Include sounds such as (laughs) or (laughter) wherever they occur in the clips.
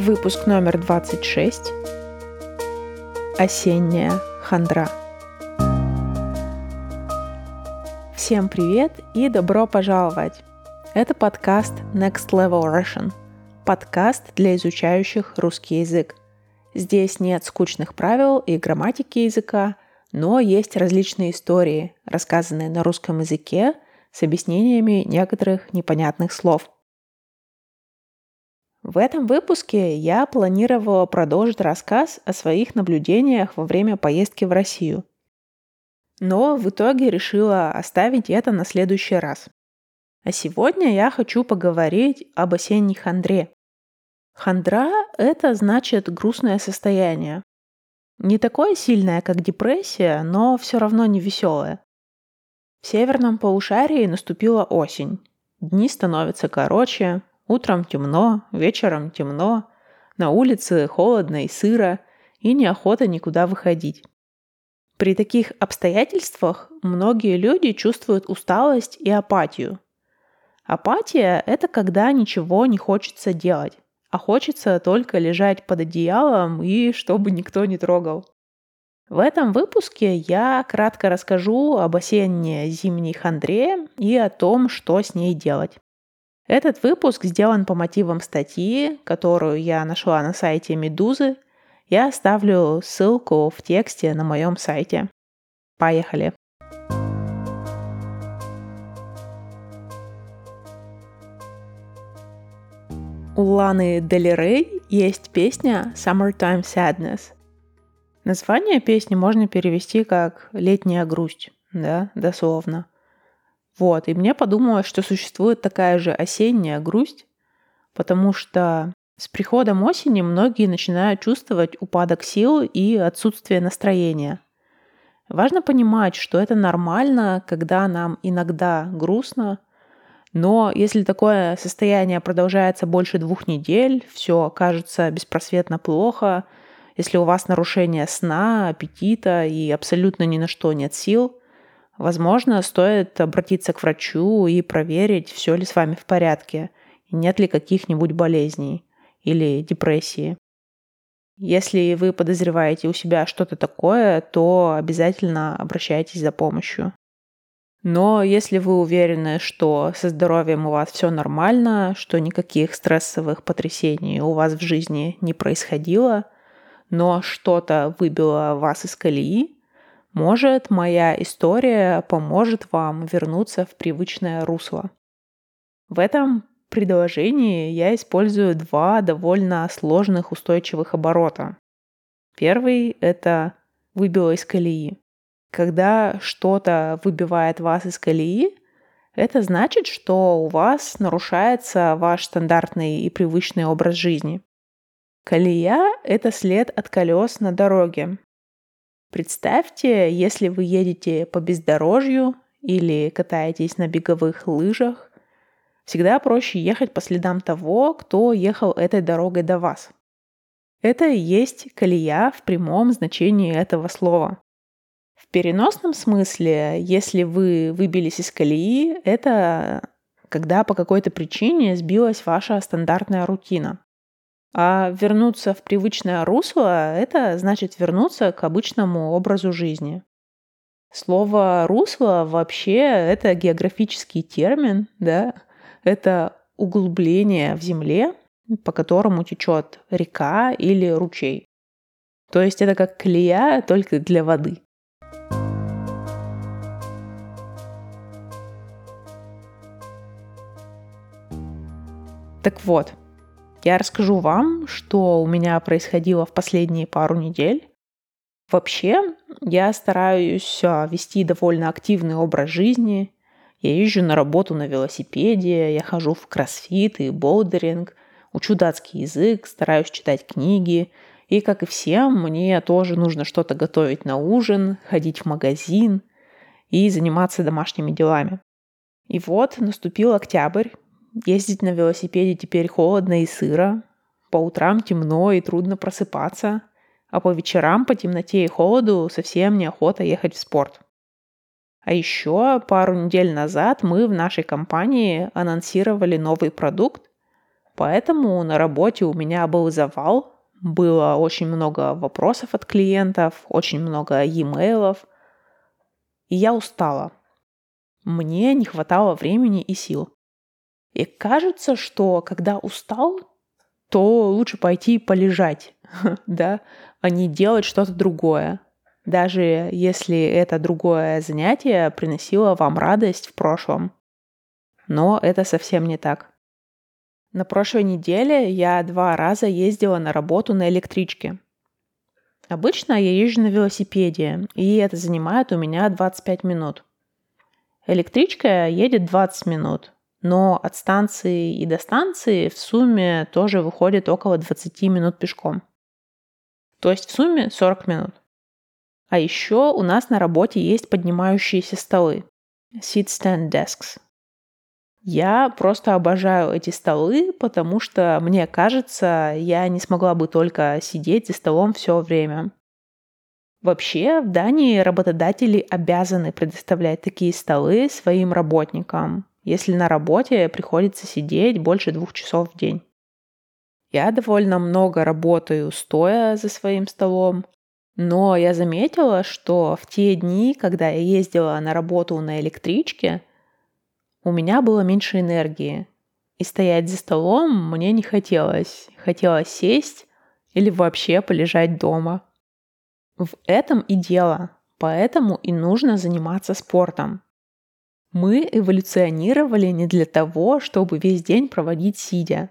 Выпуск номер 26. Осенняя хандра. Всем привет и добро пожаловать! Это подкаст Next Level Russian. Подкаст для изучающих русский язык. Здесь нет скучных правил и грамматики языка, но есть различные истории, рассказанные на русском языке с объяснениями некоторых непонятных слов – в этом выпуске я планировала продолжить рассказ о своих наблюдениях во время поездки в Россию. Но в итоге решила оставить это на следующий раз. А сегодня я хочу поговорить об осенней хандре. Хандра – это значит грустное состояние. Не такое сильное, как депрессия, но все равно не веселое. В северном полушарии наступила осень. Дни становятся короче, Утром темно, вечером темно, на улице холодно и сыро, и неохота никуда выходить. При таких обстоятельствах многие люди чувствуют усталость и апатию. Апатия – это когда ничего не хочется делать, а хочется только лежать под одеялом и чтобы никто не трогал. В этом выпуске я кратко расскажу об осенне-зимней хандре и о том, что с ней делать. Этот выпуск сделан по мотивам статьи, которую я нашла на сайте Медузы. Я оставлю ссылку в тексте на моем сайте. Поехали! У Ланы Рей есть песня «Summertime Sadness». Название песни можно перевести как «летняя грусть», да, дословно. Вот, и мне подумалось, что существует такая же осенняя грусть, потому что с приходом осени многие начинают чувствовать упадок сил и отсутствие настроения. Важно понимать, что это нормально, когда нам иногда грустно, но если такое состояние продолжается больше двух недель, все кажется беспросветно плохо, если у вас нарушение сна, аппетита и абсолютно ни на что нет сил, Возможно, стоит обратиться к врачу и проверить, все ли с вами в порядке, нет ли каких-нибудь болезней или депрессии. Если вы подозреваете у себя что-то такое, то обязательно обращайтесь за помощью. Но если вы уверены, что со здоровьем у вас все нормально, что никаких стрессовых потрясений у вас в жизни не происходило, но что-то выбило вас из колеи, может, моя история поможет вам вернуться в привычное русло. В этом предложении я использую два довольно сложных устойчивых оборота. Первый — это «выбило из колеи». Когда что-то выбивает вас из колеи, это значит, что у вас нарушается ваш стандартный и привычный образ жизни. Колея — это след от колес на дороге, Представьте, если вы едете по бездорожью или катаетесь на беговых лыжах, всегда проще ехать по следам того, кто ехал этой дорогой до вас. Это и есть колея в прямом значении этого слова. В переносном смысле, если вы выбились из колеи, это когда по какой-то причине сбилась ваша стандартная рутина. А вернуться в привычное русло – это значит вернуться к обычному образу жизни. Слово «русло» вообще – это географический термин, да? Это углубление в земле, по которому течет река или ручей. То есть это как колея, только для воды. Так вот, я расскажу вам, что у меня происходило в последние пару недель. Вообще, я стараюсь а, вести довольно активный образ жизни. Я езжу на работу на велосипеде, я хожу в кроссфит и болдеринг, учу датский язык, стараюсь читать книги. И, как и всем, мне тоже нужно что-то готовить на ужин, ходить в магазин и заниматься домашними делами. И вот наступил октябрь, Ездить на велосипеде теперь холодно и сыро. По утрам темно и трудно просыпаться. А по вечерам по темноте и холоду совсем неохота ехать в спорт. А еще пару недель назад мы в нашей компании анонсировали новый продукт, Поэтому на работе у меня был завал, было очень много вопросов от клиентов, очень много e-mailов, и я устала. Мне не хватало времени и сил. И кажется, что когда устал, то лучше пойти полежать, (laughs) да, а не делать что-то другое. Даже если это другое занятие приносило вам радость в прошлом. Но это совсем не так. На прошлой неделе я два раза ездила на работу на электричке. Обычно я езжу на велосипеде, и это занимает у меня 25 минут. Электричка едет 20 минут, но от станции и до станции в сумме тоже выходит около 20 минут пешком. То есть в сумме 40 минут. А еще у нас на работе есть поднимающиеся столы. Seat stand desks. Я просто обожаю эти столы, потому что, мне кажется, я не смогла бы только сидеть за столом все время. Вообще, в Дании работодатели обязаны предоставлять такие столы своим работникам, если на работе приходится сидеть больше двух часов в день. Я довольно много работаю стоя за своим столом, но я заметила, что в те дни, когда я ездила на работу на электричке, у меня было меньше энергии. И стоять за столом мне не хотелось. Хотелось сесть или вообще полежать дома. В этом и дело. Поэтому и нужно заниматься спортом. Мы эволюционировали не для того, чтобы весь день проводить сидя.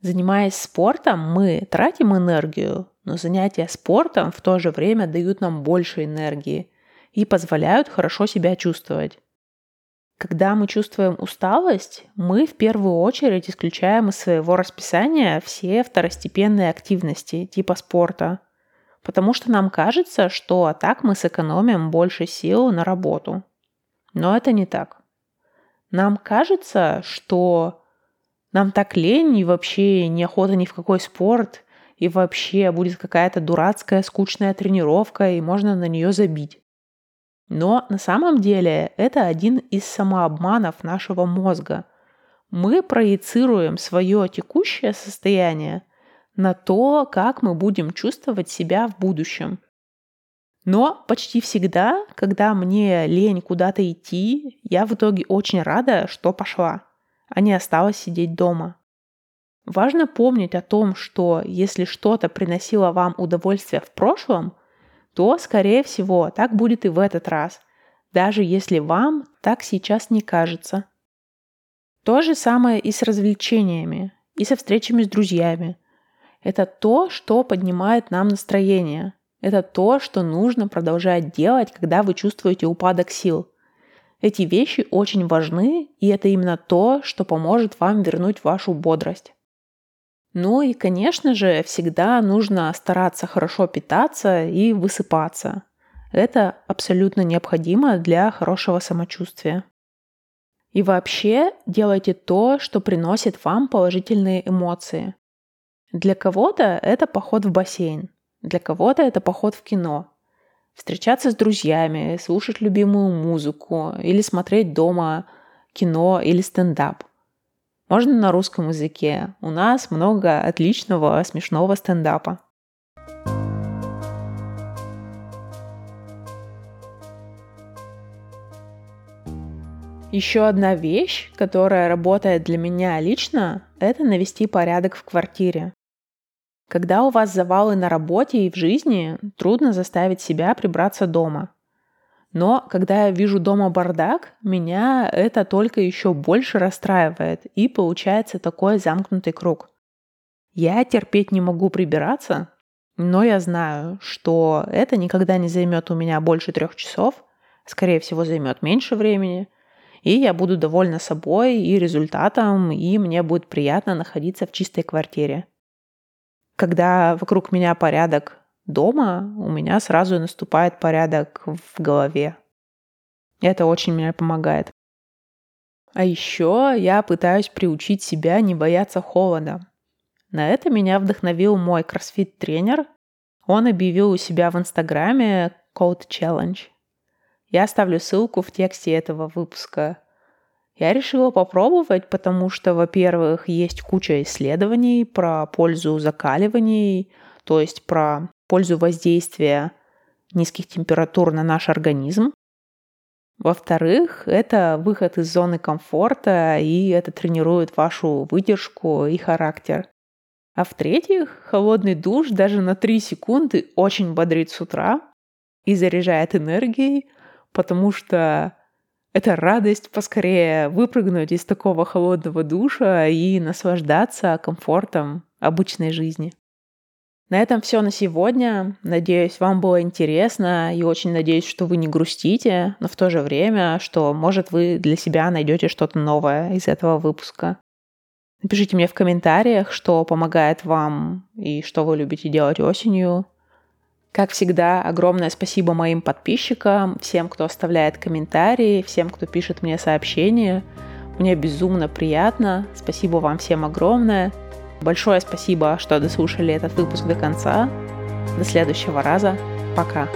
Занимаясь спортом, мы тратим энергию, но занятия спортом в то же время дают нам больше энергии и позволяют хорошо себя чувствовать. Когда мы чувствуем усталость, мы в первую очередь исключаем из своего расписания все второстепенные активности типа спорта, потому что нам кажется, что так мы сэкономим больше сил на работу. Но это не так. Нам кажется, что нам так лень и вообще неохота ни в какой спорт, и вообще будет какая-то дурацкая, скучная тренировка, и можно на нее забить. Но на самом деле это один из самообманов нашего мозга. Мы проецируем свое текущее состояние на то, как мы будем чувствовать себя в будущем. Но почти всегда, когда мне лень куда-то идти, я в итоге очень рада, что пошла, а не осталась сидеть дома. Важно помнить о том, что если что-то приносило вам удовольствие в прошлом, то, скорее всего, так будет и в этот раз, даже если вам так сейчас не кажется. То же самое и с развлечениями, и со встречами с друзьями. Это то, что поднимает нам настроение – это то, что нужно продолжать делать, когда вы чувствуете упадок сил. Эти вещи очень важны, и это именно то, что поможет вам вернуть вашу бодрость. Ну и, конечно же, всегда нужно стараться хорошо питаться и высыпаться. Это абсолютно необходимо для хорошего самочувствия. И вообще делайте то, что приносит вам положительные эмоции. Для кого-то это поход в бассейн, для кого-то это поход в кино. Встречаться с друзьями, слушать любимую музыку или смотреть дома кино или стендап. Можно на русском языке. У нас много отличного смешного стендапа. Еще одна вещь, которая работает для меня лично, это навести порядок в квартире. Когда у вас завалы на работе и в жизни, трудно заставить себя прибраться дома. Но когда я вижу дома бардак, меня это только еще больше расстраивает, и получается такой замкнутый круг. Я терпеть не могу прибираться, но я знаю, что это никогда не займет у меня больше трех часов, скорее всего, займет меньше времени, и я буду довольна собой и результатом, и мне будет приятно находиться в чистой квартире когда вокруг меня порядок дома, у меня сразу наступает порядок в голове. Это очень мне помогает. А еще я пытаюсь приучить себя не бояться холода. На это меня вдохновил мой кроссфит-тренер. Он объявил у себя в Инстаграме Code Challenge. Я оставлю ссылку в тексте этого выпуска. Я решила попробовать, потому что, во-первых, есть куча исследований про пользу закаливаний, то есть про пользу воздействия низких температур на наш организм. Во-вторых, это выход из зоны комфорта, и это тренирует вашу выдержку и характер. А в-третьих, холодный душ даже на 3 секунды очень бодрит с утра и заряжает энергией, потому что это радость поскорее выпрыгнуть из такого холодного душа и наслаждаться комфортом обычной жизни. На этом все на сегодня. Надеюсь, вам было интересно и очень надеюсь, что вы не грустите, но в то же время, что, может, вы для себя найдете что-то новое из этого выпуска. Напишите мне в комментариях, что помогает вам и что вы любите делать осенью. Как всегда, огромное спасибо моим подписчикам, всем, кто оставляет комментарии, всем, кто пишет мне сообщения. Мне безумно приятно. Спасибо вам всем огромное. Большое спасибо, что дослушали этот выпуск до конца. До следующего раза. Пока.